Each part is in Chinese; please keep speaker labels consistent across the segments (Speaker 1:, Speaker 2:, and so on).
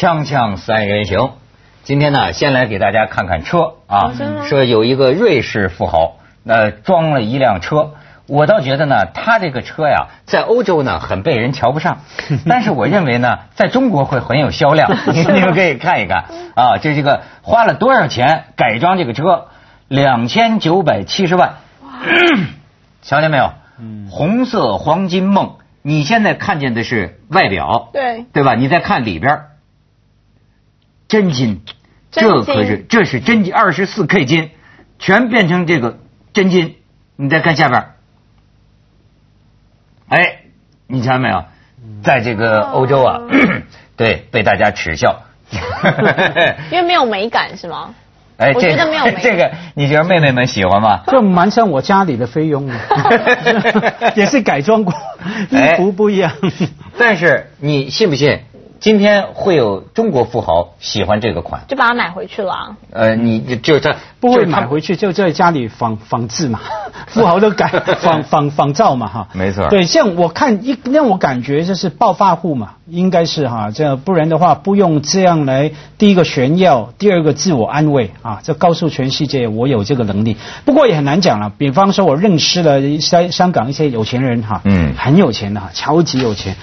Speaker 1: 锵锵三人行，今天呢，先来给大家看看车啊。说有一个瑞士富豪，那装了一辆车。我倒觉得呢，他这个车呀，在欧洲呢很被人瞧不上，但是我认为呢，在中国会很有销量。你们可以看一看啊，这这个花了多少钱改装这个车？两千九百七十万。瞧见没有？红色黄金梦。你现在看见的是外表，
Speaker 2: 对
Speaker 1: 对吧？你再看里边，真金，这可是这是真金，二十四 K 金，全变成这个真金。你再看下边。哎，你瞧见没有？在这个欧洲啊，对，被大家耻笑，
Speaker 2: 因为没有美感是吗？
Speaker 1: 哎，
Speaker 2: 我觉得没有。
Speaker 1: 这个你觉得妹妹们喜欢吗？
Speaker 3: 这蛮像我家里的菲佣，也是改装过，衣服不一样。
Speaker 1: 但是你信不信？今天会有中国富豪喜欢这个款，
Speaker 2: 就把它买回去了。
Speaker 1: 呃，你就是他
Speaker 3: 不会买回去，就在家里仿仿制嘛，富豪都改 仿仿仿造嘛，哈，
Speaker 1: 没错。
Speaker 3: 对，像我看一让我感觉就是暴发户嘛，应该是哈，这不然的话不用这样来，第一个炫耀，第二个自我安慰啊，这告诉全世界我有这个能力。不过也很难讲了，比方说我认识了香香港一些有钱人哈，嗯，很有钱的哈，超级有钱，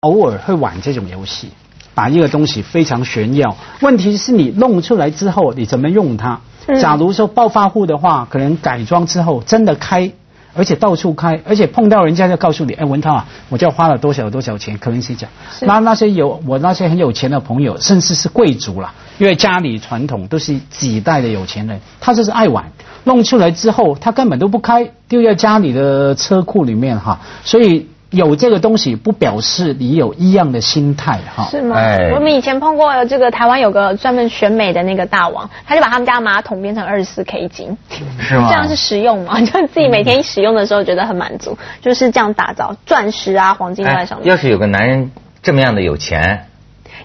Speaker 3: 偶尔会玩这种游戏。把一个东西非常炫耀，问题是你弄出来之后你怎么用它？假如说暴发户的话，可能改装之后真的开，而且到处开，而且碰到人家就告诉你，哎，文涛啊，我就花了多少多少钱，可能是讲。那那些有我那些很有钱的朋友，甚至是贵族啦，因为家里传统都是几代的有钱人，他就是爱玩，弄出来之后他根本都不开，丢在家里的车库里面哈，所以。有这个东西不表示你有一样的心态
Speaker 2: 哈？是吗？我们以前碰过这个台湾有个专门选美的那个大王，他就把他们家马桶变成二十四 K 金，
Speaker 1: 是吗？
Speaker 2: 这样是实用吗？就自己每天使用的时候觉得很满足，就是这样打造钻石啊、黄金在上面。
Speaker 1: 要是有个男人这么样的有钱。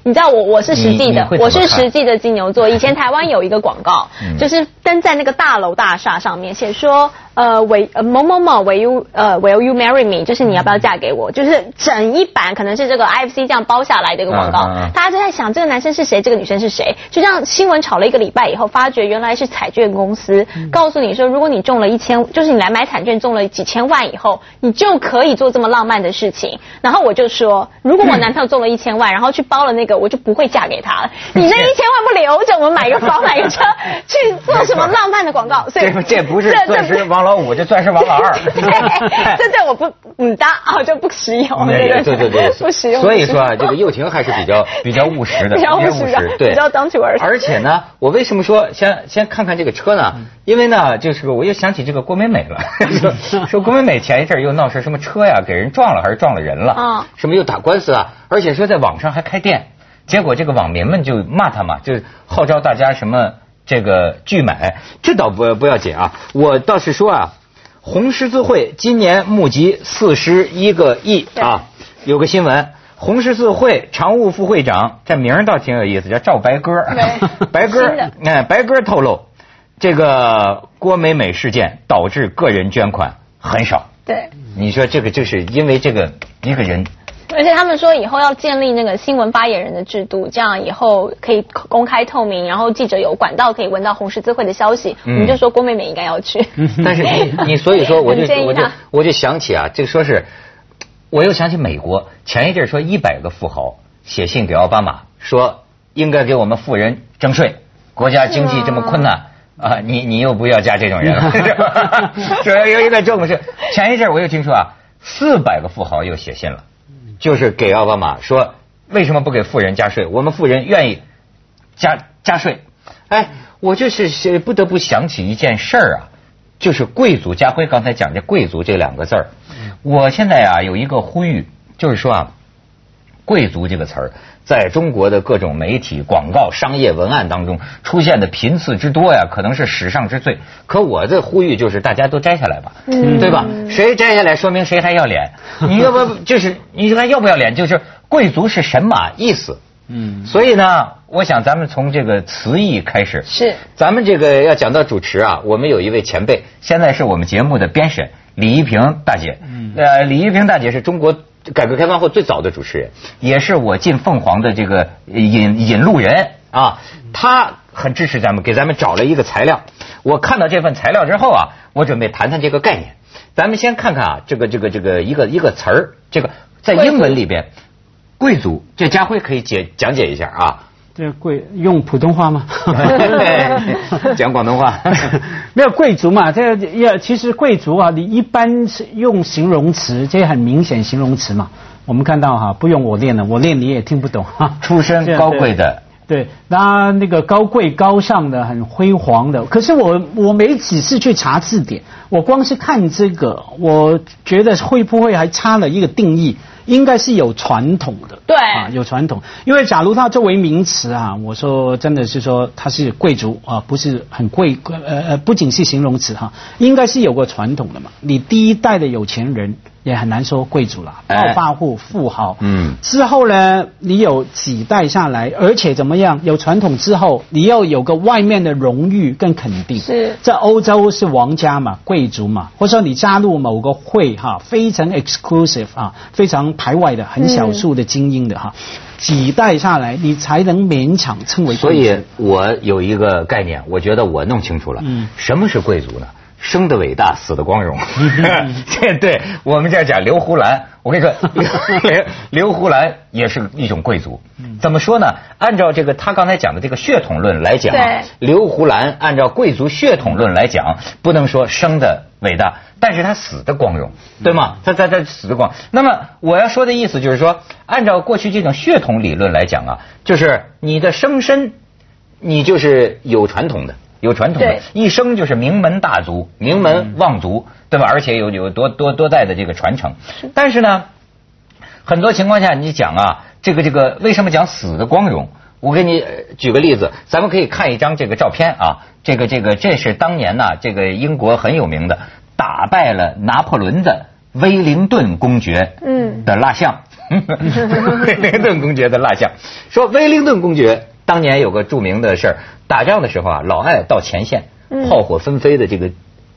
Speaker 2: 你知道我我是实际的，我是实际的金牛座。以前台湾有一个广告，就是登在那个大楼大厦上面，写说呃为呃某某某 will you 呃 will you marry me，就是你要不要嫁给我？就是整一版可能是这个 I F C 这样包下来的一个广告，大家就在想这个男生是谁，这个女生是谁？就这样新闻炒了一个礼拜以后，发觉原来是彩券公司告诉你说，如果你中了一千，就是你来买彩券中了几千万以后，你就可以做这么浪漫的事情。然后我就说，如果我男朋友中了一千万，然后去包了那个。我就不会嫁给他了。你那一千万不留着，我们买个房、买个车，去做什么浪漫的广告？
Speaker 1: 所以这不是钻石王老五，这钻石王老二。
Speaker 2: 这这我不嗯搭啊，就不实用。
Speaker 1: 对对对对，
Speaker 2: 不实用。
Speaker 1: 所以说啊，这个幼婷还是比较 比较务实的，
Speaker 2: 比较务实比较当主儿。
Speaker 1: 而且呢，我为什么说先先看看这个车呢？因为呢，就是我又想起这个郭美美了。说郭美美前一阵又闹事，什么车呀给人撞了，还是撞了人了？啊，什么又打官司啊？而且说在网上还开店。结果这个网民们就骂他嘛，就号召大家什么这个拒买，这倒不不要紧啊。我倒是说啊，红十字会今年募集四十一个亿啊。有个新闻，红十字会常务副会长，这名儿倒挺有意思，叫赵白鸽。白鸽，哎，白鸽透露，这个郭美美事件导致个人捐款很少。
Speaker 2: 对，
Speaker 1: 你说这个就是因为这个一个人。
Speaker 2: 而且他们说以后要建立那个新闻发言人的制度，这样以后可以公开透明，然后记者有管道可以闻到红十字会的消息。我们就说郭美美应该要去。
Speaker 1: 但是你你所以说我就我就我就想起啊，就说是，我又想起美国前一阵说一百个富豪写信给奥巴马说应该给我们富人征税，国家经济这么困难啊，你你又不要加这种人，主要有一个重视。前一阵我又听说啊，四百个富豪又写信了。就是给奥巴马说，为什么不给富人加税？我们富人愿意加加税。哎，我这是不得不想起一件事儿啊，就是贵族。家辉刚才讲这“贵族”这两个字儿，我现在啊有一个呼吁，就是说啊，贵族这个词儿。在中国的各种媒体、广告、商业文案当中出现的频次之多呀，可能是史上之最。可我的呼吁就是，大家都摘下来吧，对吧？谁摘下来，说明谁还要脸。你要不就是你还要不要脸？就是贵族是什么意思？嗯，所以呢，我想咱们从这个词义开始。
Speaker 2: 是。
Speaker 1: 咱们这个要讲到主持啊，我们有一位前辈，现在是我们节目的编审李一平大姐。呃，李玉萍大姐是中国改革开放后最早的主持人，也是我进凤凰的这个引引路人啊。她很支持咱们，给咱们找了一个材料。我看到这份材料之后啊，我准备谈谈这个概念。咱们先看看啊，这个这个这个一个一个词儿，这个在英文里边，贵族，这家辉可以解讲解一下啊。
Speaker 3: 这贵用普通话吗？
Speaker 1: 讲广东话。
Speaker 3: 没有贵族嘛？这要其实贵族啊，你一般是用形容词，这很明显形容词嘛。我们看到哈，不用我练了，我练你也听不懂哈。
Speaker 1: 出身高贵的。
Speaker 3: 对，那那个高贵高尚的，很辉煌的。可是我我没几次去查字典，我光是看这个，我觉得会不会还差了一个定义？应该是有传统的。
Speaker 2: 对，啊，
Speaker 3: 有传统。因为假如它作为名词啊，我说真的是说它是贵族啊，不是很贵，呃呃，不仅是形容词哈，应该是有个传统的嘛。你第一代的有钱人。也很难说贵族了，暴发户、富豪。嗯，之后呢，你有几代下来，而且怎么样？有传统之后，你要有个外面的荣誉跟肯定。
Speaker 2: 是，
Speaker 3: 在欧洲是王家嘛，贵族嘛，或者说你加入某个会哈，非常 exclusive 啊，非常排外的，很少数的精英的哈，几代下来，你才能勉强称为。
Speaker 1: 所以我有一个概念，我觉得我弄清楚了。嗯，什么是贵族呢？生的伟大，死的光荣。这对我们这儿讲刘胡兰，我跟你说，刘 刘胡兰也是一种贵族。怎么说呢？按照这个他刚才讲的这个血统论来讲，刘胡兰按照贵族血统论来讲，不能说生的伟大，但是他死的光荣，对吗？他他他死的光。那么我要说的意思就是说，按照过去这种血统理论来讲啊，就是你的生身，你就是有传统的。有传统的，一生就是名门大族、名门望族，对吧？而且有有多多多代的这个传承。但是呢，很多情况下，你讲啊，这个这个，为什么讲死的光荣？我给你举个例子，咱们可以看一张这个照片啊，这个这个，这是当年呢，这个英国很有名的，打败了拿破仑的威灵顿公爵嗯的蜡像。威灵顿公爵的蜡像，说威灵顿公爵。当年有个著名的事儿，打仗的时候啊，老爱到前线，炮火纷飞的这个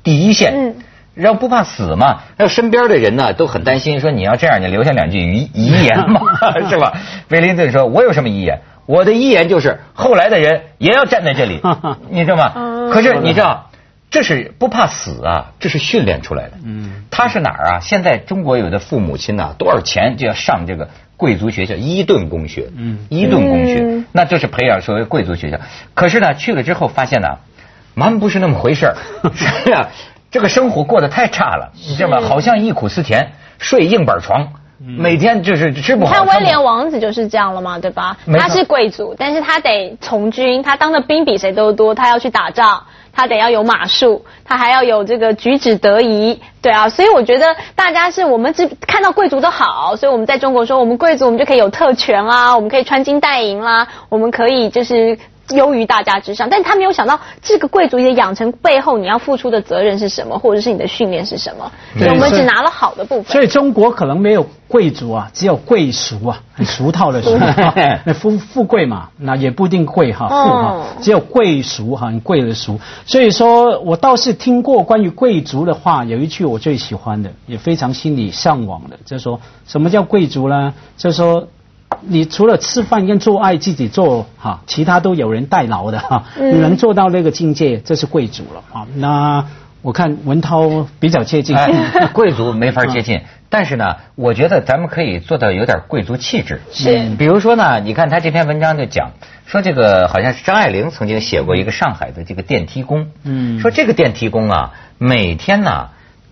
Speaker 1: 第一线，然后不怕死嘛，然后身边的人呢都很担心，说你要这样，你留下两句遗遗言嘛，是吧？威灵顿说：“我有什么遗言？我的遗言就是后来的人也要站在这里，你知道吗？可是你知道，这是不怕死啊，这是训练出来的。嗯，他是哪儿啊？现在中国有的父母亲呐，多少钱就要上这个。”贵族学校伊顿公学，嗯，伊顿公学，那就是培养所谓贵族学校。可是呢，去了之后发现呢，蛮不是那么回事儿。是呀，这个生活过得太差了，你知道吗？好像忆苦思甜，睡硬板床，每天就是吃不好。
Speaker 2: 看威廉王子就是这样了嘛，对吧？他是贵族，但是他得从军，他当的兵比谁都多，他要去打仗。他得要有马术，他还要有这个举止得宜，对啊，所以我觉得大家是我们只看到贵族的好，所以我们在中国说我们贵族，我们就可以有特权啦，我们可以穿金戴银啦，我们可以就是。优于大家之上，但他没有想到这个贵族的养成背后，你要付出的责任是什么，或者是你的训练是什么？我们只拿了好的部分。
Speaker 3: 所以中国可能没有贵族啊，只有贵俗啊，很俗套的俗。那富富贵嘛，那也不一定贵哈，富哈，只有贵俗哈，很贵的俗。所以说我倒是听过关于贵族的话，有一句我最喜欢的，也非常心里向往的，就是说什么叫贵族呢？就是说。你除了吃饭跟做爱自己做哈，其他都有人代劳的哈。你能做到那个境界，这是贵族了啊。那我看文涛比较接近，
Speaker 1: 贵族没法接近。但是呢，我觉得咱们可以做到有点贵族气质。
Speaker 2: 是，
Speaker 1: 比如说呢，你看他这篇文章就讲说，这个好像是张爱玲曾经写过一个上海的这个电梯工，嗯，说这个电梯工啊，每天呢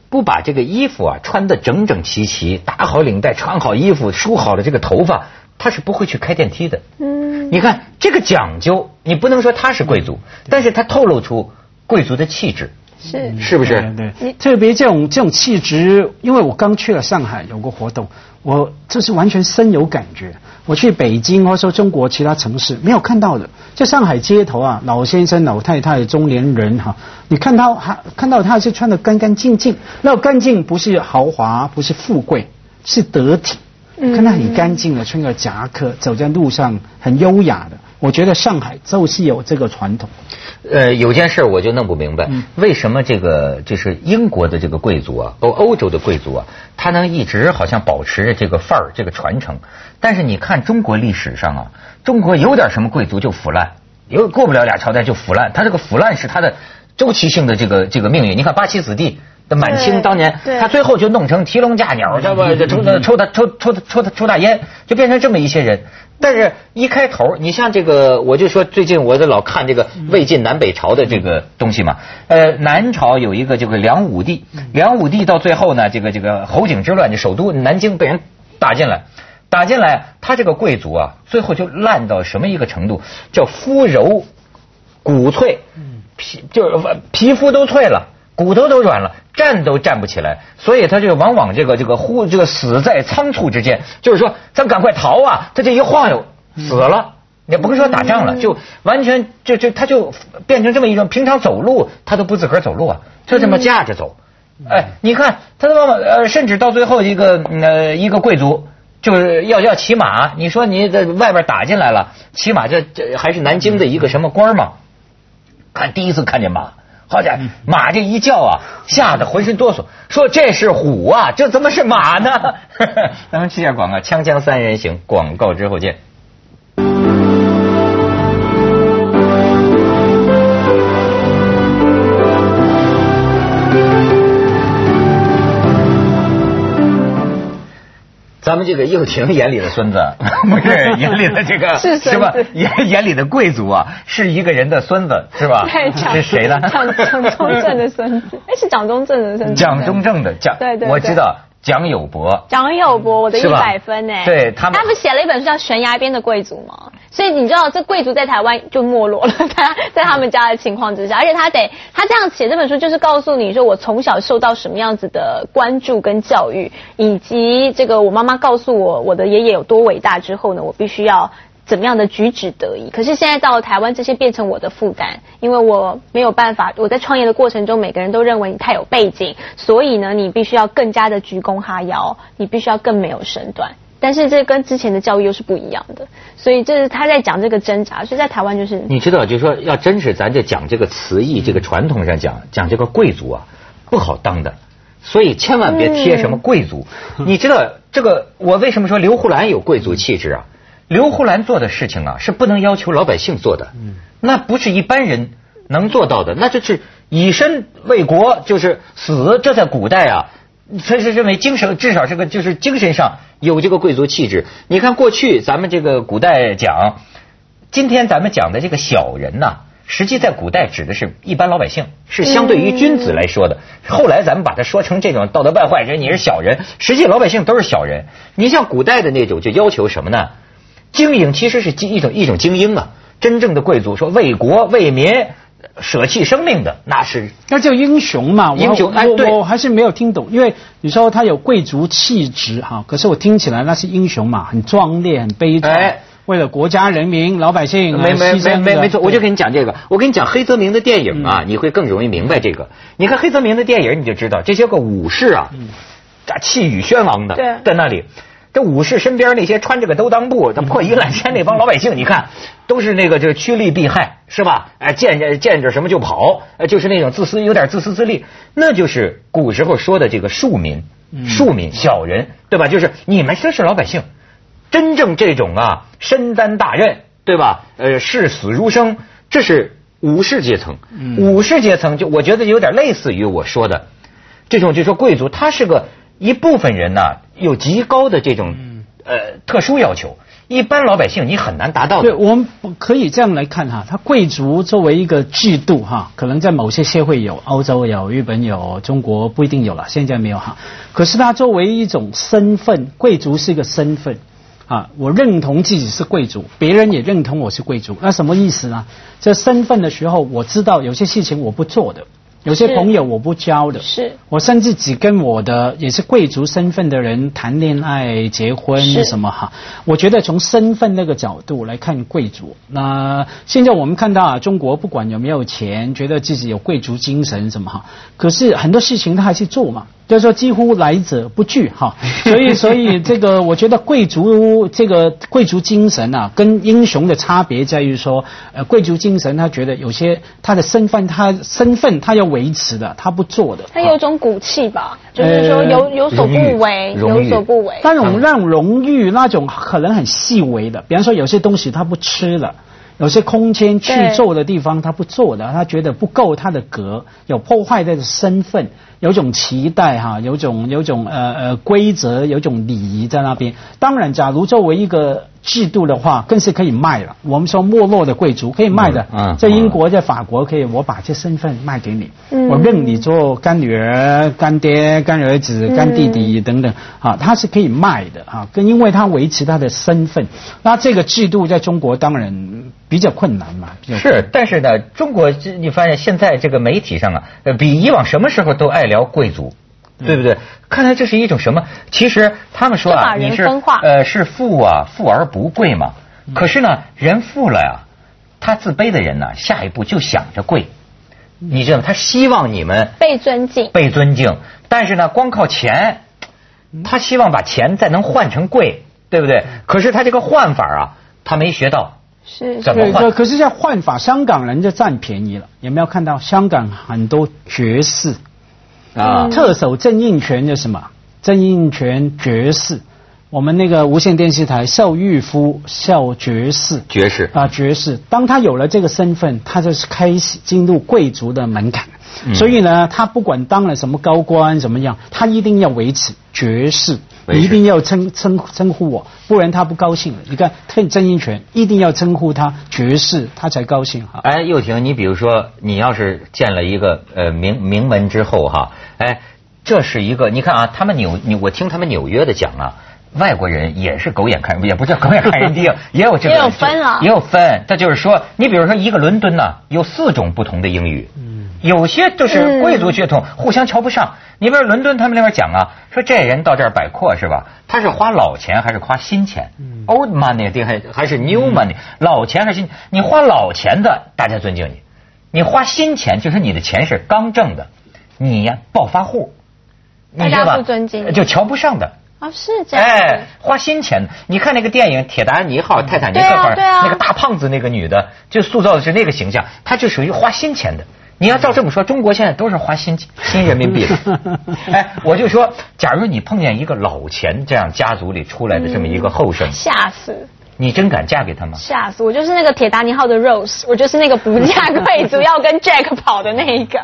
Speaker 1: 不把这个衣服啊穿得整整齐齐，打好领带，穿好衣服，梳好了这个头发。他是不会去开电梯的。嗯，你看这个讲究，你不能说他是贵族，但是他透露出贵族的气质，
Speaker 2: 是
Speaker 1: 是不是？
Speaker 3: 对，特别这种这种气质，因为我刚去了上海有个活动，我这是完全深有感觉。我去北京或者说中国其他城市没有看到的，在上海街头啊，老先生、老太太、中年人哈，你看到还看到他是穿的干干净净，那干净不是豪华，不是富贵，是得体。看他很干净的，穿个夹克走在路上很优雅的，我觉得上海就是有这个传统。
Speaker 1: 呃，有件事我就弄不明白，为什么这个就是英国的这个贵族啊，欧欧洲的贵族啊，他能一直好像保持着这个范儿，这个传承。但是你看中国历史上啊，中国有点什么贵族就腐烂，有过不了俩朝代就腐烂。他这个腐烂是他的周期性的这个这个命运。你看八旗子弟。的满清当年，他最后就弄成提笼架鸟，知道吧？抽抽大抽抽抽抽大烟，就变成这么一些人。但是一开头，你像这个，我就说最近我就老看这个魏晋南北朝的这个东西嘛。呃，南朝有一个这个梁武帝，梁武帝到最后呢，这个这个侯景之乱，这首都南京被人打进来，打进来，他这个贵族啊，最后就烂到什么一个程度？叫肤柔骨脆，皮就是皮肤都脆了。骨头都软了，站都站不起来，所以他就往往这个这个忽这个死在仓促之间，就是说咱赶快逃啊！他这一晃悠死了，也不是说打仗了，就完全就就他就变成这么一种平常走路他都不自个儿走路啊，就这么架着走。哎，你看他往往呃，甚至到最后一个呃一个贵族就是要要骑马，你说你在外边打进来了，骑马这这还是南京的一个什么官嘛？看第一次看见马。好家伙，马这一叫啊，吓得浑身哆嗦，说这是虎啊，这怎么是马呢？咱们去下广告，锵锵三人行，广告之后见。咱们这个幼婷眼里的孙子，不是眼里的这个
Speaker 2: 是
Speaker 1: 吧？眼眼里的贵族啊，是一个人的孙子，是吧？是谁呢？
Speaker 2: 蒋蒋中正的孙子，哎，是蒋中正的孙子。
Speaker 1: 蒋中正的蒋，
Speaker 2: 对对，
Speaker 1: 我知道。蒋友柏，
Speaker 2: 蒋友柏，我的一百分呢。
Speaker 1: 对他们，
Speaker 2: 他不写了一本书叫《悬崖边的贵族》吗？所以你知道，这贵族在台湾就没落了，他在他们家的情况之下，而且他得他这样写这本书，就是告诉你说，我从小受到什么样子的关注跟教育，以及这个我妈妈告诉我我的爷爷有多伟大之后呢，我必须要。怎么样的举止得宜？可是现在到了台湾，这些变成我的负担，因为我没有办法。我在创业的过程中，每个人都认为你太有背景，所以呢，你必须要更加的鞠躬哈腰，你必须要更没有身段。但是这跟之前的教育又是不一样的，所以这是他在讲这个挣扎。所以在台湾就是，
Speaker 1: 你知道，就是说，要真是咱这讲这个词义，这个传统上讲讲这个贵族啊，不好当的，所以千万别贴什么贵族。你知道这个，我为什么说刘胡兰有贵族气质啊？刘胡兰做的事情啊，是不能要求老百姓做的，那不是一般人能做到的，那就是以身为国，就是死。这在古代啊，他是认为精神至少是个就是精神上有这个贵族气质。你看过去咱们这个古代讲，今天咱们讲的这个小人呐，实际在古代指的是一般老百姓，是相对于君子来说的。后来咱们把它说成这种道德败坏，人你是小人，实际老百姓都是小人。你像古代的那种，就要求什么呢？精英其实是一种一种精英啊，真正的贵族说为国为民舍弃生命的那是
Speaker 3: 那叫英雄嘛？
Speaker 1: 英雄哎，对，
Speaker 3: 我还是没有听懂，因为你说他有贵族气质哈，可是我听起来那是英雄嘛，很壮烈、很悲壮，为了国家、人民、老百姓
Speaker 1: 没没没没没错，我就跟你讲这个，我跟你讲黑泽明的电影啊，你会更容易明白这个。你看黑泽明的电影，你就知道这些个武士啊，嗯气宇轩昂的在那里。这武士身边那些穿着个兜裆布、的破衣烂衫那帮老百姓，你看都是那个就是趋利避害，是吧？哎，见着见着什么就跑，就是那种自私，有点自私自利，那就是古时候说的这个庶民、庶民、小人，对吧？就是你们这是老百姓，真正这种啊，身担大任，对吧？呃，视死如生，这是武士阶层。武士阶层就我觉得有点类似于我说的这种，就说贵族，他是个。一部分人呢有极高的这种呃特殊要求，一般老百姓你很难达到。
Speaker 3: 对，我们可以这样来看哈，他贵族作为一个制度哈，可能在某些社会有，欧洲有，日本有，中国不一定有了，现在没有哈。可是他作为一种身份，贵族是一个身份啊，我认同自己是贵族，别人也认同我是贵族，那什么意思呢？这身份的时候，我知道有些事情我不做的。有些朋友我不交的，
Speaker 2: 是
Speaker 3: 我甚至只跟我的也是贵族身份的人谈恋爱、结婚什么哈。我觉得从身份那个角度来看贵族，那现在我们看到啊，中国不管有没有钱，觉得自己有贵族精神什么哈，可是很多事情他还是做嘛。就是说几乎来者不拒哈。所以所以这个我觉得贵族这个贵族精神啊，跟英雄的差别在于说，呃，贵族精神他觉得有些他的身份他身份他要维持的，他不做的。
Speaker 2: 他有种骨气吧，就是说有有所不为，有所不为。
Speaker 3: 那种让荣誉那种可能很细微的，比方说有些东西他不吃了。有些空间去做的地方，他不做的，他觉得不够他的格，有破坏他的身份，有种期待哈，有种有种呃呃规则，有种礼仪在那边。当然，假如作为一个。制度的话，更是可以卖了。我们说没落的贵族可以卖的，在英国、在法国可以，我把这身份卖给你，我认你做干女儿、干爹、干儿子、干弟弟等等，啊，他是可以卖的啊，跟因为他维持他的身份。那这个制度在中国当然比较困难嘛。
Speaker 1: 是，但是呢，中国你发现现在这个媒体上啊，比以往什么时候都爱聊贵族。对不对？看来这是一种什么？其实他们说啊，你是呃是富啊，富而不贵嘛。可是呢，人富了呀，他自卑的人呢，下一步就想着贵。你知道吗，他希望你们
Speaker 2: 被尊敬，
Speaker 1: 被尊敬。但是呢，光靠钱，他希望把钱再能换成贵，对不对？可是他这个换法啊，他没学到，
Speaker 2: 是
Speaker 1: 怎么换？
Speaker 3: 可是，在换法，香港人就占便宜了。有没有看到香港很多爵士？啊，特首郑应权的什么？郑应权爵士，我们那个无线电视台邵玉夫邵爵士，
Speaker 1: 爵士
Speaker 3: 啊爵士。当他有了这个身份，他就是开始进入贵族的门槛。所以呢，他不管当了什么高官怎么样，他一定要维持爵士，一定要称称称呼我，不然他不高兴了。你看，郑应权一定要称呼他爵士，他才高兴哈。
Speaker 1: 哎，又婷，你比如说，你要是见了一个呃名名门之后哈，哎，这是一个，你看啊，他们纽你我听他们纽约的讲啊，外国人也是狗眼看，也不叫狗眼看人低，也有这个，
Speaker 2: 也有分啊，
Speaker 1: 也有分。这就是说，你比如说一个伦敦呢，有四种不同的英语。有些就是贵族血统，互相瞧不上。你比如伦敦，他们那边讲啊，说这人到这儿摆阔是吧？他是花老钱还是花新钱？Old money 还还是 new money？老钱还是新？你花老钱的，大家尊敬你；你花新钱，就是你的钱是刚挣的，你呀暴发户，
Speaker 2: 大家不尊敬，
Speaker 1: 就瞧不上的
Speaker 2: 啊，是这样。哎，
Speaker 1: 花新钱，你看那个电影《铁达尼号》《泰坦尼克号》，那个大胖子那个女的，就塑造的是那个形象，她就属于花新钱的。你要照这么说，中国现在都是花新新人民币的。哎，我就说，假如你碰见一个老钱这样家族里出来的这么一个后生，
Speaker 2: 吓死！
Speaker 1: 你真敢嫁给他吗？
Speaker 2: 吓死！我就是那个铁达尼号的 Rose，我就是那个不嫁贵族要跟 Jack 跑的那一个，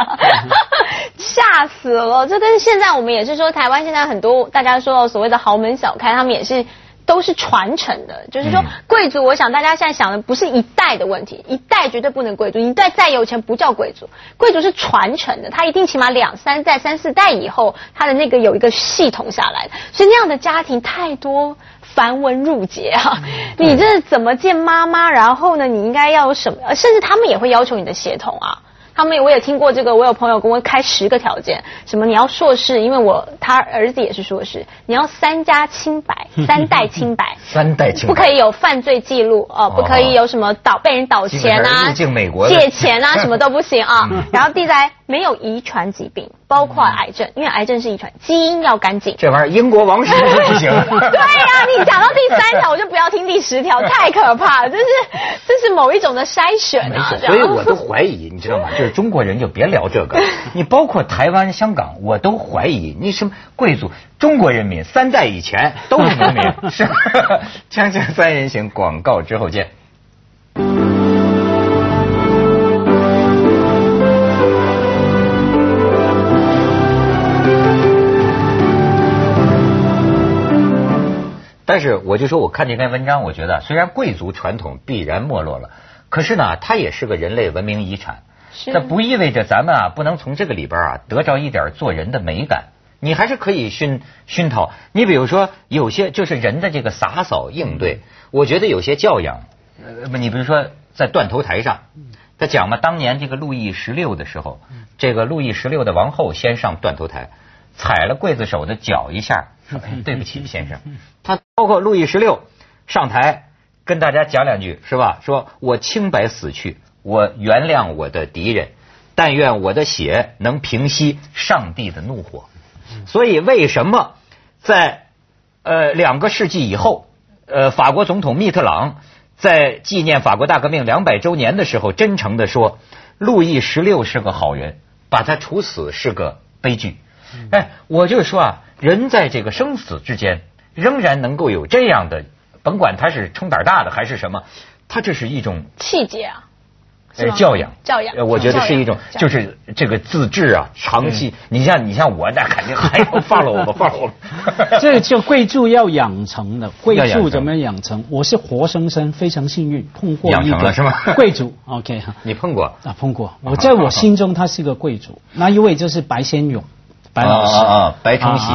Speaker 2: 吓死了！这跟现在我们也是说，台湾现在很多大家说到所谓的豪门小开，他们也是。都是传承的，就是说贵族，我想大家现在想的不是一代的问题，一代绝对不能贵族，一代再有钱不叫贵族，贵族是传承的，他一定起码两三代、三四代以后，他的那个有一个系统下来的，所以那样的家庭太多繁文缛节啊，你这怎么见妈妈？然后呢，你应该要有什么？甚至他们也会要求你的协同啊。他们我也听过这个，我有朋友跟我开十个条件，什么你要硕士，因为我他儿子也是硕士，你要三家清白，三代清白，
Speaker 1: 三代清
Speaker 2: 白，不可以有犯罪记录哦，不可以有什么倒被人倒钱啊，借钱啊，什么都不行啊，然后第三没有遗传疾病。包括癌症，因为癌症是遗传，基因要干净。
Speaker 1: 这玩意儿英国王室都不行。
Speaker 2: 对呀，你讲到第三条，我就不要听第十条，太可怕了。这是这是某一种的筛选啊。
Speaker 1: 所以我都怀疑，你知道吗？就是中国人就别聊这个。你包括台湾、香港，我都怀疑你什么贵族，中国人民三代以前都是农民。是，锵锵三人行广告之后见。但是我就说，我看这篇文章，我觉得虽然贵族传统必然没落了，可是呢，它也是个人类文明遗产。这不意味着咱们啊不能从这个里边啊得着一点做人的美感。你还是可以熏熏陶。你比如说，有些就是人的这个洒扫应对，我觉得有些教养。呃，不，你比如说在断头台上，他讲嘛，当年这个路易十六的时候，这个路易十六的王后先上断头台，踩了刽子手的脚一下。说 对不起，先生。他包括路易十六上台跟大家讲两句，是吧？说我清白死去，我原谅我的敌人，但愿我的血能平息上帝的怒火。所以为什么在呃两个世纪以后，呃法国总统密特朗在纪念法国大革命两百周年的时候，真诚的说，路易十六是个好人，把他处死是个悲剧。哎，我就说啊，人在这个生死之间，仍然能够有这样的，甭管他是冲胆大的还是什么，他这是一种
Speaker 2: 气节啊。
Speaker 1: 呃，教养，
Speaker 2: 教养，
Speaker 1: 我觉得是一种，就是这个自制啊，长期。你像你像我，那肯定还要放了我吧，放了我。
Speaker 3: 这就叫贵族要养成的，贵族怎么养成？我是活生生非常幸运碰过
Speaker 1: 一个
Speaker 3: 贵族。OK 哈，
Speaker 1: 你碰过
Speaker 3: 啊？碰过。我在我心中他是个贵族，那一位就是白先勇。白老师啊，
Speaker 1: 白崇禧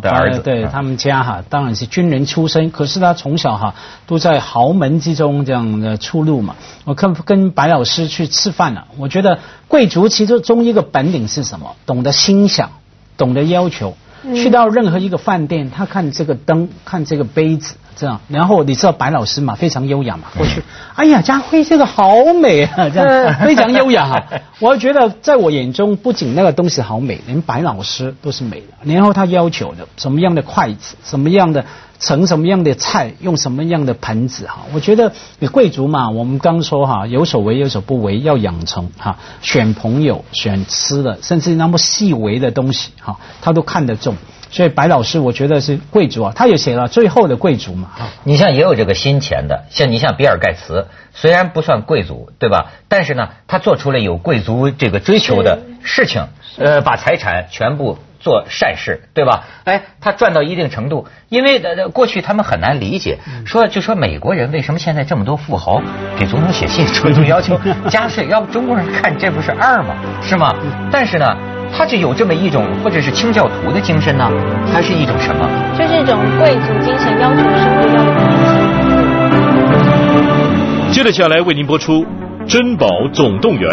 Speaker 1: 的儿子，
Speaker 3: 对他们家哈，当然是军人出身，可是他从小哈都在豪门之中这样的出入嘛。我跟跟白老师去吃饭了，我觉得贵族其中一个本领是什么？懂得欣赏，懂得要求。去到任何一个饭店，他看这个灯，看这个杯子。这样，然后你知道白老师嘛，非常优雅嘛，过去，哎呀，家辉这个好美啊，这样非常优雅哈。我觉得在我眼中，不仅那个东西好美，连白老师都是美的。然后他要求的什么样的筷子，什么样的盛什么样的菜，用什么样的盆子哈。我觉得你贵族嘛，我们刚说哈，有所为有所不为，要养成哈，选朋友，选吃的，甚至那么细微的东西哈，他都看得重。所以白老师，我觉得是贵族啊，他也写了最后的贵族嘛。
Speaker 1: 你像也有这个新钱的，像你像比尔盖茨，虽然不算贵族，对吧？但是呢，他做出了有贵族这个追求的事情，呃，把财产全部做善事，对吧？哎，他赚到一定程度，因为过去他们很难理解，说就说美国人为什么现在这么多富豪给总统写信，主动要求加税，要不中国人看这不是二吗？是吗？但是呢。他就有这么一种，或者是清教徒的精神呢，还是一种什么？
Speaker 2: 就是一种贵族精神，要求社会要
Speaker 4: 接着下来为您播出《珍宝总动员》。